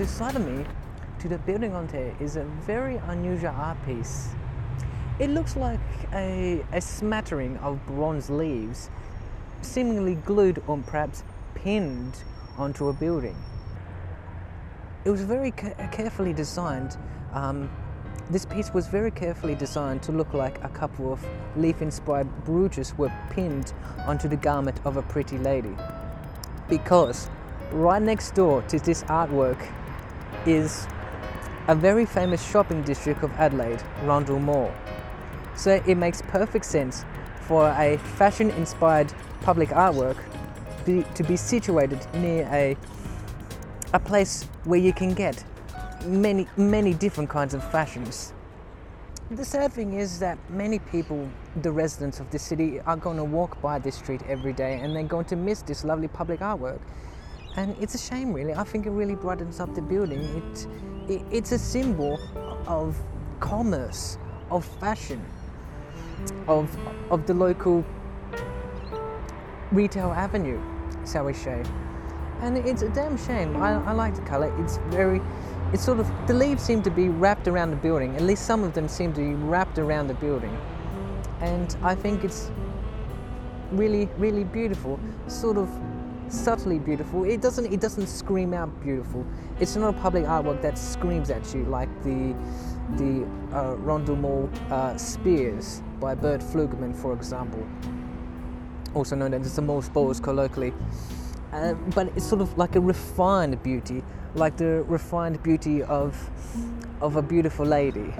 me, to the building on there, is a very unusual art piece. It looks like a, a smattering of bronze leaves, seemingly glued or perhaps pinned onto a building. It was very ca- carefully designed. Um, this piece was very carefully designed to look like a couple of leaf inspired brooches were pinned onto the garment of a pretty lady. Because right next door to this artwork is a very famous shopping district of Adelaide, Rundle Mall. So it makes perfect sense for a fashion inspired public artwork be, to be situated near a, a place where you can get many, many different kinds of fashions. The sad thing is that many people, the residents of the city, are going to walk by this street every day and they're going to miss this lovely public artwork. And it's a shame, really. I think it really brightens up the building. It, it it's a symbol of commerce, of fashion, of, of the local retail avenue, shall we say. And it's a damn shame. I, I like the colour. It's very, it's sort of, the leaves seem to be wrapped around the building. At least some of them seem to be wrapped around the building. And I think it's really, really beautiful. Sort of subtly beautiful. It doesn't, it doesn't scream out beautiful. It's not a public artwork that screams at you like the, the uh, Rundle Mall uh, Spheres by Bert Flugelman, for example also known as the Mall's Balls colloquially. Uh, but it's sort of like a refined beauty, like the refined beauty of of a beautiful lady.